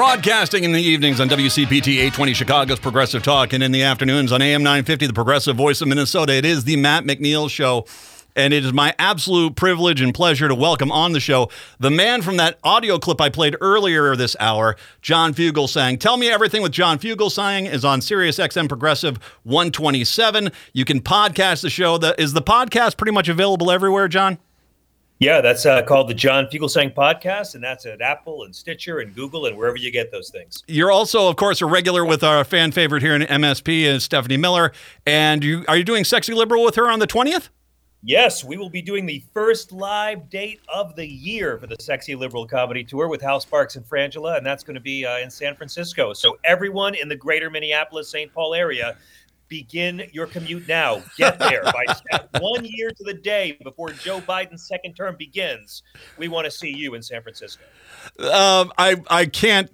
Broadcasting in the evenings on WCPT 820 Chicago's Progressive Talk and in the afternoons on AM 950, the Progressive Voice of Minnesota. It is the Matt McNeil Show. And it is my absolute privilege and pleasure to welcome on the show the man from that audio clip I played earlier this hour, John Fugelsang. Tell Me Everything with John Fugelsang is on Sirius XM Progressive 127. You can podcast the show. Is the podcast pretty much available everywhere, John? Yeah, that's uh, called the John Fugelsang Podcast, and that's at Apple and Stitcher and Google and wherever you get those things. You're also, of course, a regular with our fan favorite here in MSP is Stephanie Miller. And you are you doing Sexy Liberal with her on the 20th? Yes, we will be doing the first live date of the year for the Sexy Liberal Comedy Tour with Hal Sparks and Frangela, and that's going to be uh, in San Francisco. So everyone in the greater Minneapolis St. Paul area, begin your commute now. Get there by one year to the day before Joe Biden's second term begins. We want to see you in San Francisco. Um, I I can't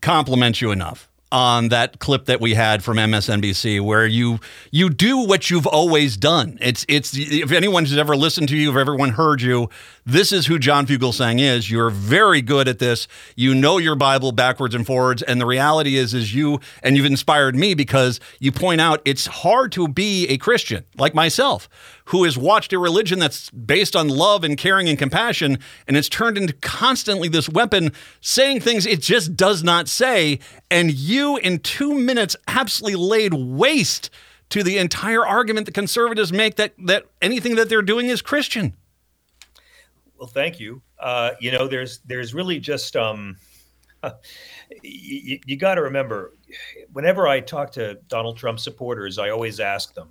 compliment you enough on that clip that we had from MSNBC where you you do what you've always done. It's it's if anyone's ever listened to you, if everyone heard you, this is who John Fugelsang is. You're very good at this. You know your Bible backwards and forwards, and the reality is is you and you've inspired me because you point out it's hard to be a Christian like myself who has watched a religion that's based on love and caring and compassion, and it's turned into constantly this weapon saying things it just does not say. And you, in two minutes, absolutely laid waste to the entire argument that conservatives make that that anything that they're doing is Christian. Well, thank you. Uh, you know, there's there's really just um, you, you got to remember, whenever I talk to Donald Trump supporters, I always ask them,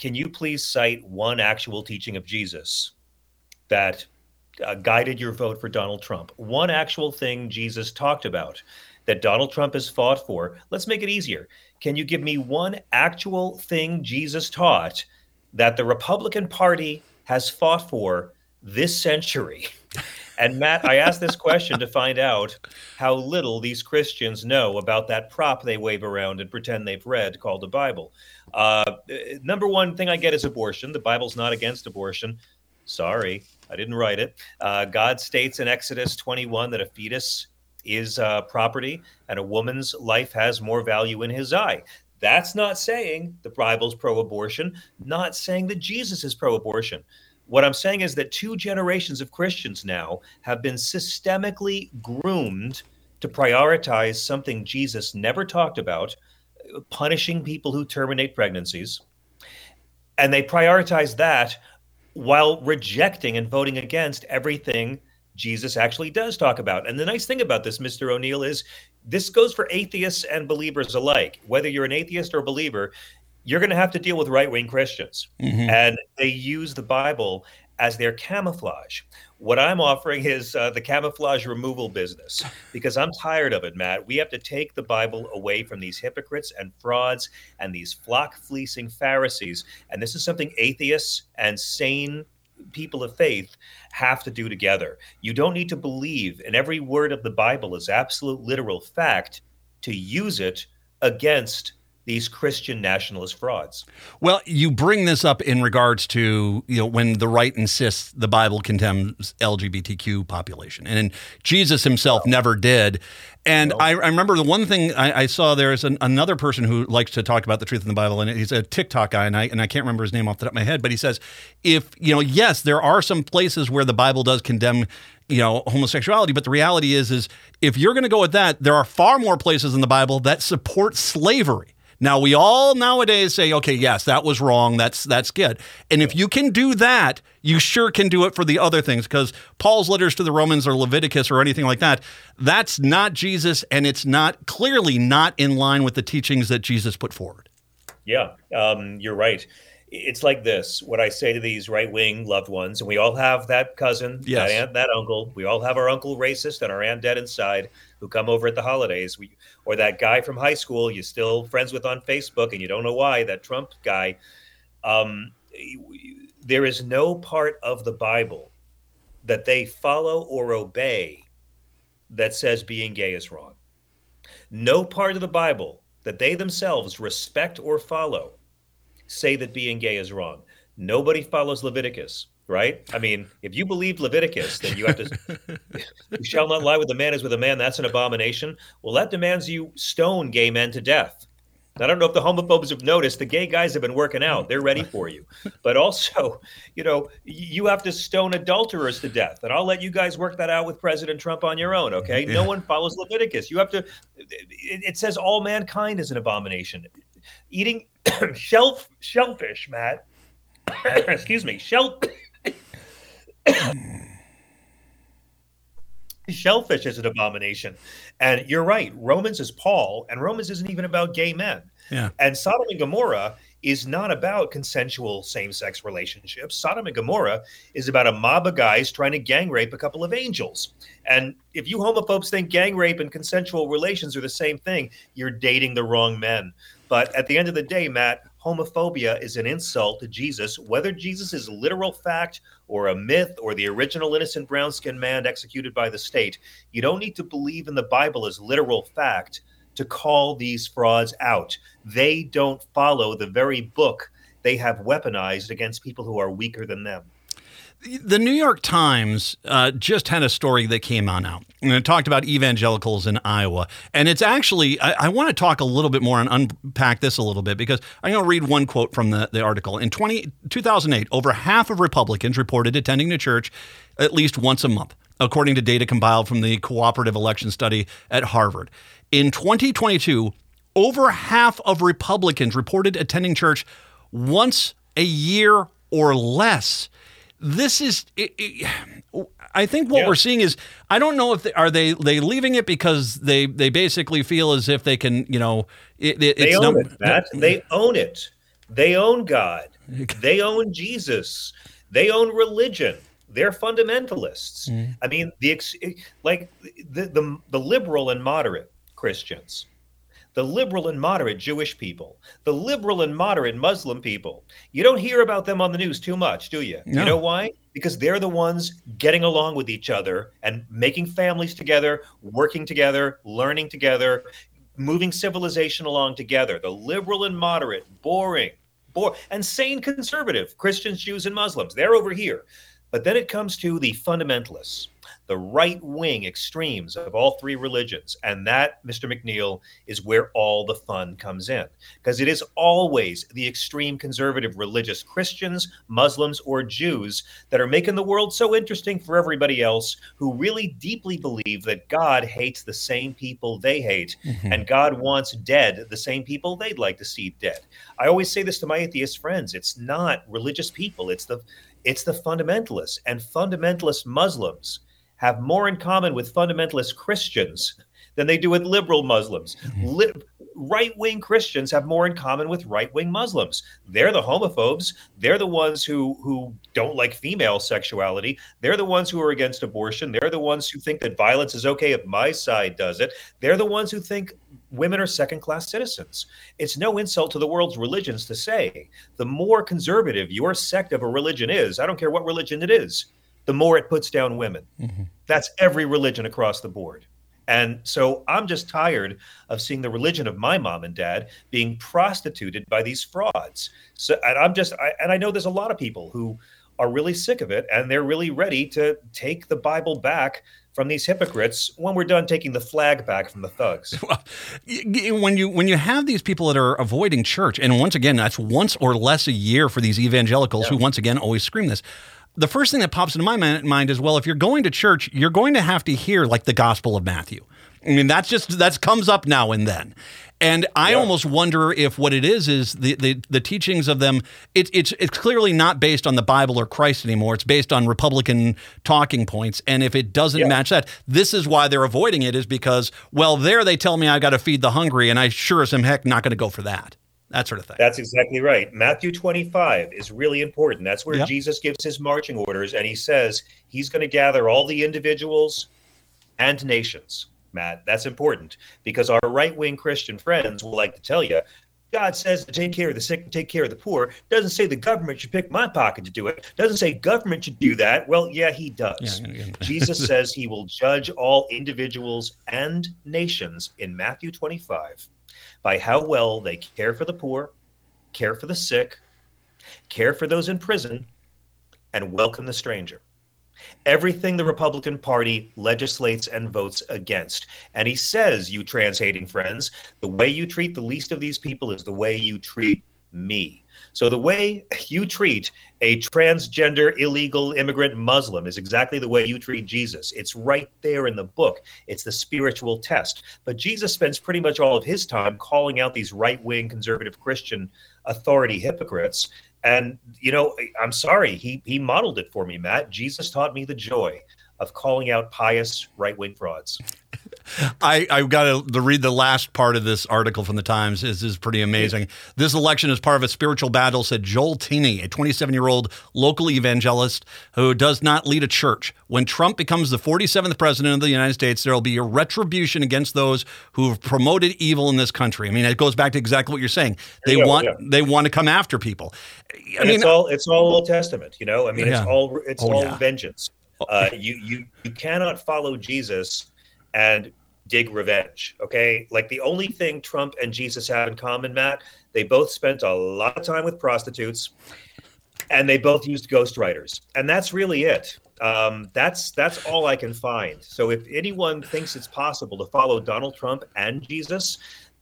can you please cite one actual teaching of Jesus that uh, guided your vote for Donald Trump? One actual thing Jesus talked about that Donald Trump has fought for. Let's make it easier. Can you give me one actual thing Jesus taught that the Republican Party has fought for this century? And Matt, I asked this question to find out how little these Christians know about that prop they wave around and pretend they've read called the Bible. Uh, number one thing I get is abortion. The Bible's not against abortion. Sorry, I didn't write it. Uh, God states in Exodus 21 that a fetus is uh, property and a woman's life has more value in his eye. That's not saying the Bible's pro abortion, not saying that Jesus is pro abortion. What I'm saying is that two generations of Christians now have been systemically groomed to prioritize something Jesus never talked about punishing people who terminate pregnancies. And they prioritize that while rejecting and voting against everything Jesus actually does talk about. And the nice thing about this, Mr. McNeil, is this goes for atheists and believers alike. Whether you're an atheist or a believer, you're going to have to deal with right wing Christians. Mm-hmm. And they use the Bible as their camouflage. What I'm offering is uh, the camouflage removal business because I'm tired of it, Matt. We have to take the Bible away from these hypocrites and frauds and these flock fleecing Pharisees. And this is something atheists and sane people of faith have to do together. You don't need to believe in every word of the Bible as absolute literal fact to use it against these Christian nationalist frauds. Well, you bring this up in regards to you know when the right insists the Bible condemns LGBTQ population, and Jesus himself no. never did. And no. I, I, remember the one thing I, I saw there is an, another person who likes to talk about the truth in the Bible, and he's a TikTok guy, and I and I can't remember his name off the top of my head, but he says if you know, yes, there are some places where the Bible does condemn you know homosexuality but the reality is is if you're going to go with that there are far more places in the bible that support slavery now we all nowadays say, okay, yes, that was wrong. That's that's good. And if you can do that, you sure can do it for the other things because Paul's letters to the Romans or Leviticus or anything like that, that's not Jesus, and it's not clearly not in line with the teachings that Jesus put forward. Yeah, um, you're right it's like this what i say to these right-wing loved ones and we all have that cousin yes. that aunt that uncle we all have our uncle racist and our aunt dead inside who come over at the holidays. We, or that guy from high school you're still friends with on facebook and you don't know why that trump guy. Um, there is no part of the bible that they follow or obey that says being gay is wrong. No part of the bible that they themselves respect or follow say that being gay is wrong. Nobody follows Leviticus right? I mean, if you believe Leviticus, then you have to, you shall not lie with a man as with a man. That's an abomination. Well, that demands you stone gay men to death. I don't know if the homophobes have noticed the gay guys have been working out. They're ready for you. But also, you know, you have to stone adulterers to death. And I'll let you guys work that out with President Trump on your own, okay? Yeah. No one follows Leviticus. You have to, it, it says all mankind is an abomination. Eating shell, shellfish, Matt. Excuse me, shell. Shellfish is an abomination. And you're right. Romans is Paul, and Romans isn't even about gay men. Yeah. And Sodom and Gomorrah is not about consensual same sex relationships. Sodom and Gomorrah is about a mob of guys trying to gang rape a couple of angels. And if you homophobes think gang rape and consensual relations are the same thing, you're dating the wrong men. But at the end of the day, Matt, homophobia is an insult to Jesus, whether Jesus is literal fact or a myth or the original innocent brown skinned man executed by the state. You don't need to believe in the Bible as literal fact to call these frauds out. They don't follow the very book they have weaponized against people who are weaker than them. The New York Times uh, just had a story that came on out, and it talked about evangelicals in Iowa. And it's actually, I, I want to talk a little bit more and unpack this a little bit because I'm going to read one quote from the, the article. In 20, 2008, over half of Republicans reported attending the church at least once a month, according to data compiled from the Cooperative Election Study at Harvard. In 2022, over half of Republicans reported attending church once a year or less this is it, it, I think what yeah. we're seeing is I don't know if they, are they they leaving it because they they basically feel as if they can you know it, they own no, it Matt. They own it. They own God. They own Jesus. They own religion. They're fundamentalists. Mm. I mean the like the, the the liberal and moderate Christians the liberal and moderate Jewish people, the liberal and moderate Muslim people. You don't hear about them on the news too much, do you? No. You know why? Because they're the ones getting along with each other and making families together, working together, learning together, moving civilization along together. The liberal and moderate, boring, bore, and sane conservative Christians, Jews, and Muslims. They're over here. But then it comes to the fundamentalists the right wing extremes of all three religions. And that, Mr. McNeil, is where all the fun comes in. Because it is always the extreme conservative religious Christians, Muslims, or Jews that are making the world so interesting for everybody else who really deeply believe that God hates the same people they hate mm-hmm. and God wants dead the same people they'd like to see dead. I always say this to my atheist friends it's not religious people, it's the it's the fundamentalists and fundamentalist Muslims have more in common with fundamentalist Christians than they do with liberal Muslims. Mm-hmm. Li- right wing Christians have more in common with right wing Muslims. They're the homophobes. They're the ones who who don't like female sexuality. They're the ones who are against abortion. They're the ones who think that violence is okay if my side does it. They're the ones who think women are second class citizens. It's no insult to the world's religions to say the more conservative your sect of a religion is, I don't care what religion it is, the more it puts down women. Mm-hmm. That's every religion across the board. And so I'm just tired of seeing the religion of my mom and dad being prostituted by these frauds. So, and I'm just, I, and I know there's a lot of people who are really sick of it and they're really ready to take the Bible back from these hypocrites when we're done taking the flag back from the thugs. when you when you have these people that are avoiding church, and once again, that's once or less a year for these evangelicals yeah. who once again always scream this the first thing that pops into my mind is well, if you're going to church, you're going to have to hear like the Gospel of Matthew. I mean, that's just that comes up now and then. And I yeah. almost wonder if what it is is the, the, the teachings of them. It, it's it's clearly not based on the Bible or Christ anymore. It's based on Republican talking points. And if it doesn't yeah. match that, this is why they're avoiding it. Is because well, there they tell me I got to feed the hungry, and I sure as heck not going to go for that that sort of thing. That's exactly right. Matthew 25 is really important. That's where yep. Jesus gives his marching orders and he says he's going to gather all the individuals and nations. Matt, that's important because our right wing Christian friends will like to tell you God says to take care of the sick and take care of the poor. Doesn't say the government should pick my pocket to do it. Doesn't say government should do that. Well, yeah, he does. Yeah, Jesus says he will judge all individuals and nations in Matthew 25 by how well they care for the poor, care for the sick, care for those in prison, and welcome the stranger. Everything the Republican Party legislates and votes against. And he says, you trans hating friends, the way you treat the least of these people is the way you treat me. So the way you treat a transgender illegal immigrant Muslim is exactly the way you treat Jesus. It's right there in the book. It's the spiritual test. But Jesus spends pretty much all of his time calling out these right-wing conservative Christian authority hypocrites. And you know, I'm sorry, he he modeled it for me, Matt. Jesus taught me the joy of calling out pious right-wing frauds. I, I've got to, read the last part of this article from the Times. This is pretty amazing. This election is part of a spiritual battle, said Joel Teeny, a 27 year old local evangelist who does not lead a church. When Trump becomes the 47th president of the United States, there will be a retribution against those who have promoted evil in this country. I mean, it goes back to exactly what you're saying. They yeah, want yeah. they want to come after people. I and mean, it's all it's all Old Testament, you know. I mean, yeah. it's all it's oh, all vengeance. Uh, you you you cannot follow Jesus and dig revenge. Okay. Like the only thing Trump and Jesus have in common, Matt, they both spent a lot of time with prostitutes and they both used ghostwriters. And that's really it. Um, that's that's all I can find. So if anyone thinks it's possible to follow Donald Trump and Jesus,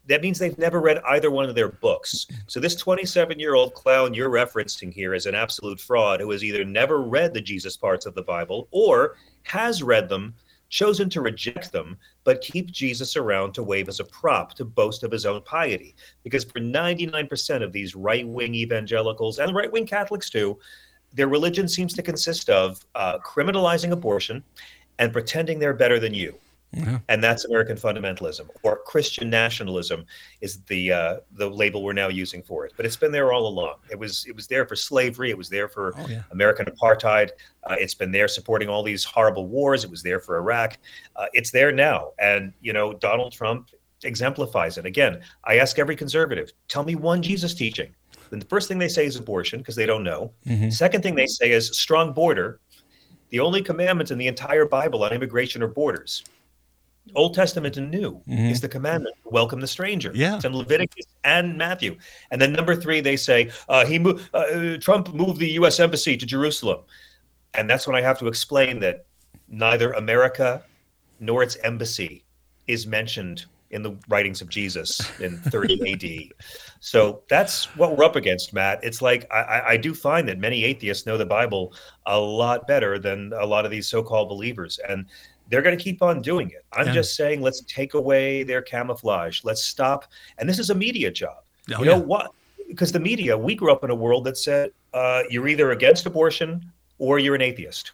that means they've never read either one of their books. So this 27 year old clown you're referencing here is an absolute fraud who has either never read the Jesus parts of the Bible or has read them chosen to reject them, but keep Jesus around to wave as a prop to boast of his own piety. Because for 99% of these right wing evangelicals and right wing Catholics too, their religion seems to consist of uh, criminalizing abortion and pretending they're better than you. Yeah. And that's American fundamentalism or Christian nationalism is the uh, the label we're now using for it. But it's been there all along. It was it was there for slavery. It was there for oh, yeah. American apartheid. Uh, it's been there supporting all these horrible wars. It was there for Iraq. Uh, it's there now. And you know Donald Trump exemplifies it. Again, I ask every conservative, tell me one Jesus teaching. Then the first thing they say is abortion because they don't know. Mm-hmm. Second thing they say is strong border. The only commandment in the entire Bible on immigration or borders. Old Testament and New mm-hmm. is the commandment welcome the stranger. Yeah, it's in Leviticus and Matthew. And then number three, they say uh, he mo- uh, Trump moved the U.S. embassy to Jerusalem, and that's when I have to explain that neither America nor its embassy is mentioned in the writings of Jesus in 30 AD. So that's what we're up against, Matt. It's like I, I, do find that many atheists know the Bible a lot better than a lot of these so-called believers, and they're going to keep on doing it. I'm yeah. just saying, let's take away their camouflage. Let's stop. And this is a media job. Oh, you know yeah. what? Because the media, we grew up in a world that said uh, you're either against abortion or you're an atheist.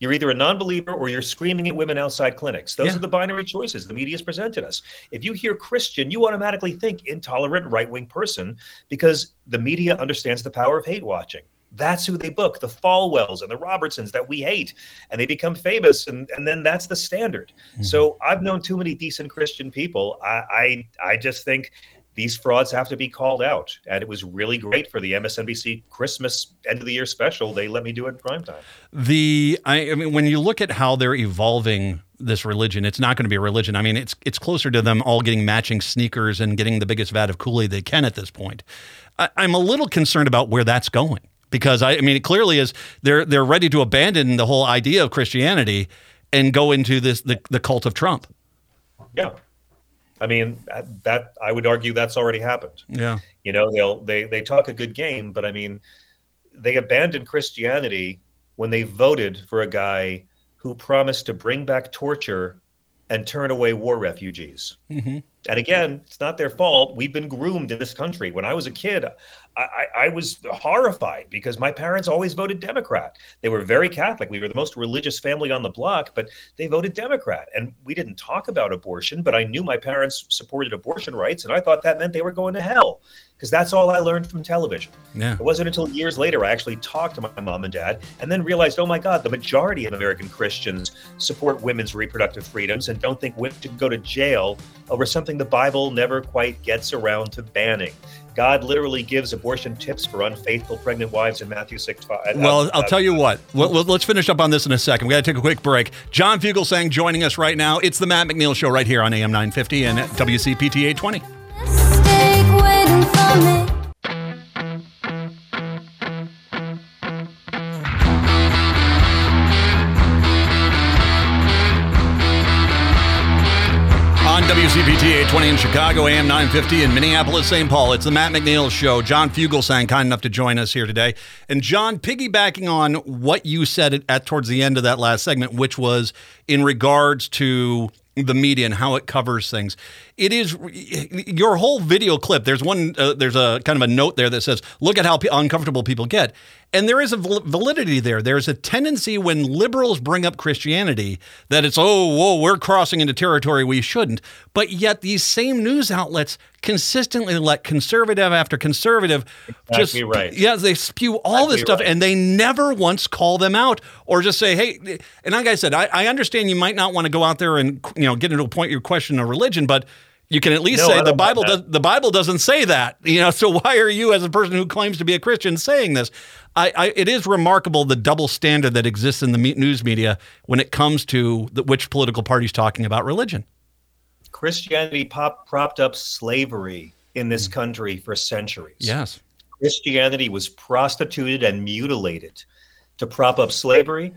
You're either a non-believer or you're screaming at women outside clinics. Those yeah. are the binary choices the media has presented us. If you hear Christian, you automatically think intolerant right-wing person because the media understands the power of hate watching. That's who they book, the Falwells and the Robertsons that we hate, and they become famous, and, and then that's the standard. Mm-hmm. So I've known too many decent Christian people. I, I I just think these frauds have to be called out. And it was really great for the MSNBC Christmas end of the year special. They let me do it in prime time. The I, I mean, when you look at how they're evolving this religion, it's not going to be a religion. I mean, it's it's closer to them all getting matching sneakers and getting the biggest vat of Kool Aid they can at this point. I, I'm a little concerned about where that's going because I, I mean, it clearly is they're they're ready to abandon the whole idea of Christianity and go into this the, the cult of Trump. Yeah. I mean that I would argue that's already happened. Yeah. You know, they'll they they talk a good game, but I mean they abandoned Christianity when they voted for a guy who promised to bring back torture and turn away war refugees. Mm-hmm. And again, it's not their fault. We've been groomed in this country. When I was a kid, I, I, was horrified because my parents always voted Democrat. They were very Catholic. We were the most religious family on the block, but they voted Democrat. And we didn't talk about abortion, but I knew my parents supported abortion rights, and I thought that meant they were going to hell because that's all I learned from television. Yeah. It wasn't until years later I actually talked to my mom and dad and then realized, oh my God, the majority of American Christians support women's reproductive freedoms and don't think women should go to jail over something the Bible never quite gets around to banning. God literally gives abortion tips for unfaithful pregnant wives in Matthew 6 5. Uh, well, I'll uh, tell you what. Well, let's finish up on this in a second. We got to take a quick break. John Fugelsang joining us right now. It's the Matt McNeil Show right here on AM 950 and WCPT 820. WCPT 820 in Chicago, AM 950 in Minneapolis, St. Paul. It's the Matt McNeil Show. John Fugelsang, kind enough to join us here today. And John, piggybacking on what you said at, towards the end of that last segment, which was in regards to the media and how it covers things. It is your whole video clip. There's one. Uh, there's a kind of a note there that says, "Look at how uncomfortable people get." And there is a validity there. There's a tendency when liberals bring up Christianity that it's, oh, whoa, we're crossing into territory we shouldn't. But yet these same news outlets consistently let conservative after conservative exactly just, right. yeah, they spew all exactly this stuff right. and they never once call them out or just say, hey, and like I said, I, I understand you might not want to go out there and, you know, get into a point you question a religion, but you can at least no, say the Bible does, the Bible doesn't say that. You know, so why are you as a person who claims to be a Christian saying this? I, I, it is remarkable the double standard that exists in the news media when it comes to the, which political party's talking about religion. Christianity pop, propped up slavery in this mm. country for centuries. Yes. Christianity was prostituted and mutilated to prop up slavery,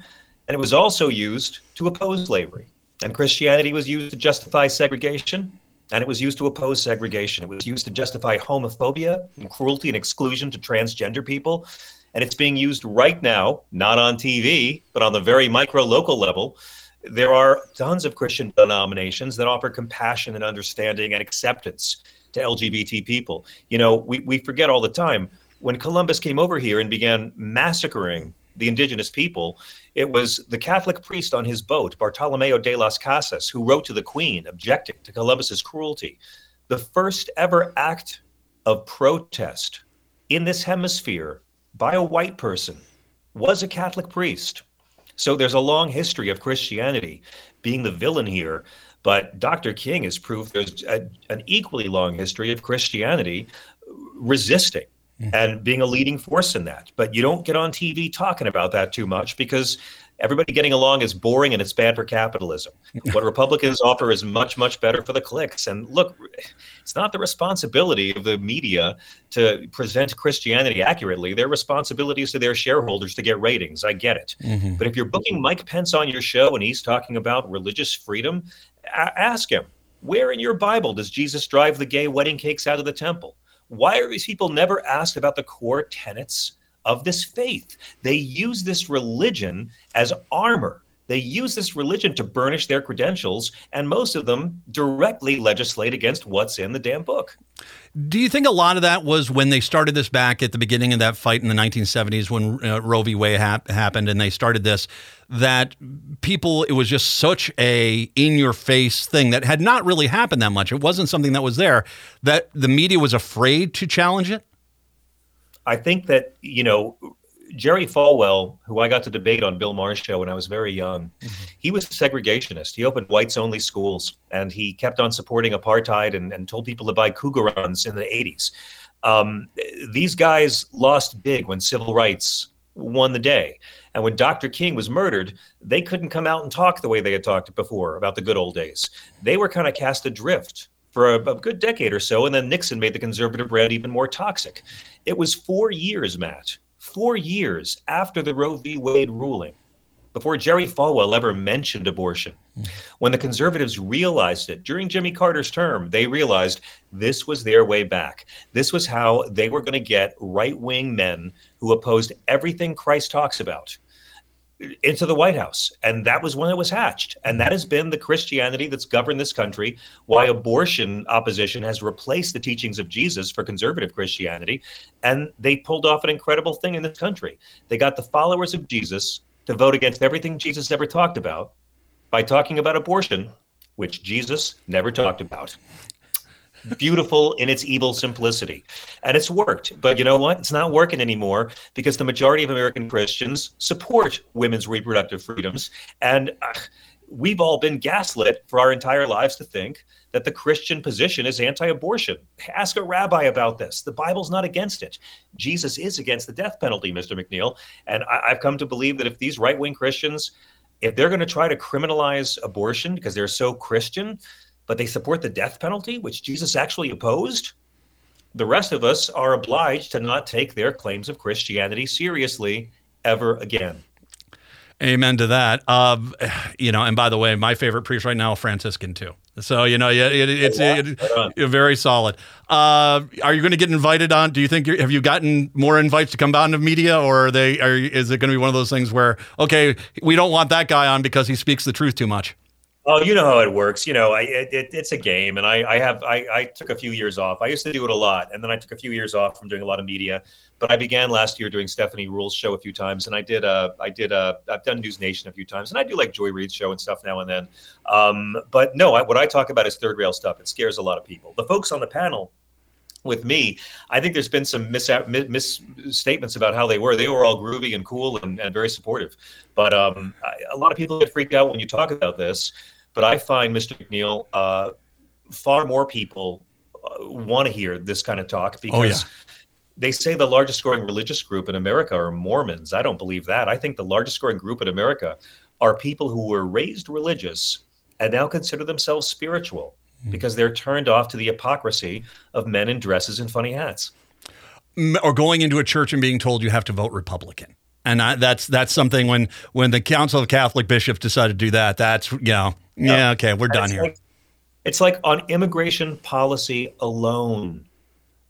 and it was also used to oppose slavery. And Christianity was used to justify segregation, and it was used to oppose segregation. It was used to justify homophobia and cruelty and exclusion to transgender people and it's being used right now, not on TV, but on the very micro local level. There are tons of Christian denominations that offer compassion and understanding and acceptance to LGBT people. You know, we, we forget all the time when Columbus came over here and began massacring the indigenous people, it was the Catholic priest on his boat, Bartolomeo de las Casas, who wrote to the Queen objecting to Columbus's cruelty. The first ever act of protest in this hemisphere by a white person was a Catholic priest. So there's a long history of Christianity being the villain here. But Dr. King has proved there's a, an equally long history of Christianity resisting mm-hmm. and being a leading force in that. But you don't get on TV talking about that too much because everybody getting along is boring and it's bad for capitalism. what Republicans offer is much, much better for the clicks. And look, it's not the responsibility of the media to present Christianity accurately. Their responsibility is to their shareholders to get ratings. I get it. Mm-hmm. But if you're booking Mike Pence on your show and he's talking about religious freedom, a- ask him, where in your Bible does Jesus drive the gay wedding cakes out of the temple? Why are these people never asked about the core tenets of this faith. They use this religion as armor. They use this religion to burnish their credentials, and most of them directly legislate against what's in the damn book. Do you think a lot of that was when they started this back at the beginning of that fight in the 1970s when uh, Roe v. Wade ha- happened and they started this? That people, it was just such a in your face thing that had not really happened that much. It wasn't something that was there, that the media was afraid to challenge it? I think that you know Jerry Falwell, who I got to debate on Bill Maher's show when I was very young, mm-hmm. he was a segregationist. He opened whites only schools and he kept on supporting apartheid and, and told people to buy Krugerrands in the 80s. Um, these guys lost big when civil rights won the day. And when Dr. King was murdered, they couldn't come out and talk the way they had talked before about the good old days. They were kind of cast adrift for a, a, good decade or so. And then Nixon made the conservative brand even more toxic. It was four years, Matt, four years after the Roe v. Wade ruling, before Jerry Falwell ever mentioned abortion. When the conservatives realized it during Jimmy Carter's term, they realized this was their way back. This was how they were going to get right wing men who opposed everything Christ talks about into the White House. And that was when it was hatched. And that has been the Christianity that's governed this country, why abortion opposition has replaced the teachings of Jesus for conservative Christianity. And they pulled off an incredible thing in this country. They got the followers of Jesus to vote against everything Jesus ever talked about by talking about abortion, which Jesus never talked about beautiful in its evil simplicity. And it's worked. But you know what? It's not working anymore because the majority of American Christians support women's reproductive freedoms. And uh, we've all been gaslit for our entire lives to think that the Christian position is anti abortion. Ask a rabbi about this. The Bible's not against it. Jesus is against the death penalty, Mr. McNeil. And I- I've come to believe that if these right wing Christians, if they're going to try to criminalize abortion because they're so Christian, but they support the death penalty, which Jesus actually opposed, the rest of us are obliged to not take their claims of Christianity seriously ever again. Amen to that. Uh, you know, and by the way, my favorite priest right now, Franciscan too. So you know, yeah, it, it's it, it, very solid. Uh, are you going to get invited on? Do you think have you gotten more invites to come on to media, or are they? Are, is it going to be one of those things where okay, we don't want that guy on because he speaks the truth too much? Oh, you know how it works. You know, I, it, it's a game, and I, I have I, I took a few years off. I used to do it a lot, and then I took a few years off from doing a lot of media. But I began last year doing Stephanie Ruhle's show a few times, and I did uh I did uh I've done News Nation a few times, and I do like Joy Reid's show and stuff now and then. Um, but no, I, what I talk about is third rail stuff. It scares a lot of people. The folks on the panel with me, I think there's been some mis- misstatements about how they were. They were all groovy and cool and, and very supportive. But um, I, a lot of people get freaked out when you talk about this. But I find, Mr. McNeil, uh, far more people uh, want to hear this kind of talk because. Oh, yeah. They say the largest scoring religious group in America are Mormons. I don't believe that. I think the largest scoring group in America are people who were raised religious and now consider themselves spiritual because they're turned off to the hypocrisy of men in dresses and funny hats. Or going into a church and being told you have to vote Republican. And I, that's that's something when when the Council of Catholic Bishops decided to do that, that's you know, yeah, okay, we're done here. Like, it's like on immigration policy alone,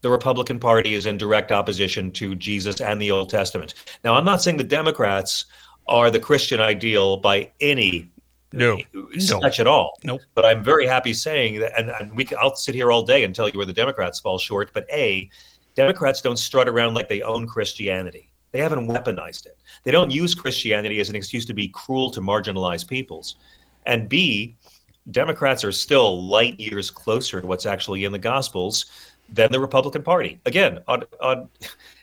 the Republican Party is in direct opposition to Jesus and the Old Testament. Now, I'm not saying the Democrats are the Christian ideal by any no, such no. at all. Nope. But I'm very happy saying that, and, and we I'll sit here all day and tell you where the Democrats fall short. But a, Democrats don't strut around like they own Christianity. They haven't weaponized it. They don't use Christianity as an excuse to be cruel to marginalized peoples. And B, Democrats are still light years closer to what's actually in the Gospels than the Republican Party. Again, on, on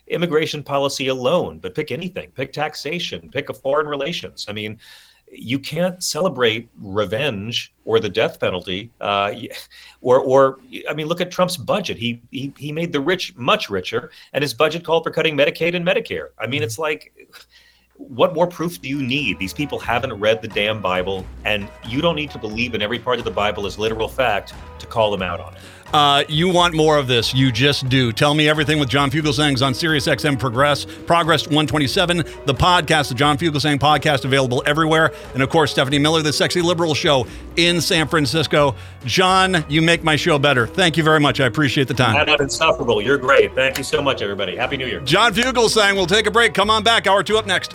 immigration policy alone, but pick anything, pick taxation, pick a foreign relations. I mean, you can't celebrate revenge or the death penalty, uh, or or I mean, look at Trump's budget. He, he he made the rich much richer, and his budget called for cutting Medicaid and Medicare. I mean, it's like. What more proof do you need? These people haven't read the damn Bible, and you don't need to believe in every part of the Bible as literal fact to call them out on it. Uh, you want more of this? You just do. Tell me everything with John Fugelsang's on SiriusXM Progress, Progress 127, the podcast, the John Fugelsang podcast, available everywhere, and of course Stephanie Miller, the Sexy Liberal Show in San Francisco. John, you make my show better. Thank you very much. I appreciate the time. Not insufferable. You're great. Thank you so much, everybody. Happy New Year. John Fugelsang. We'll take a break. Come on back. Hour two up next.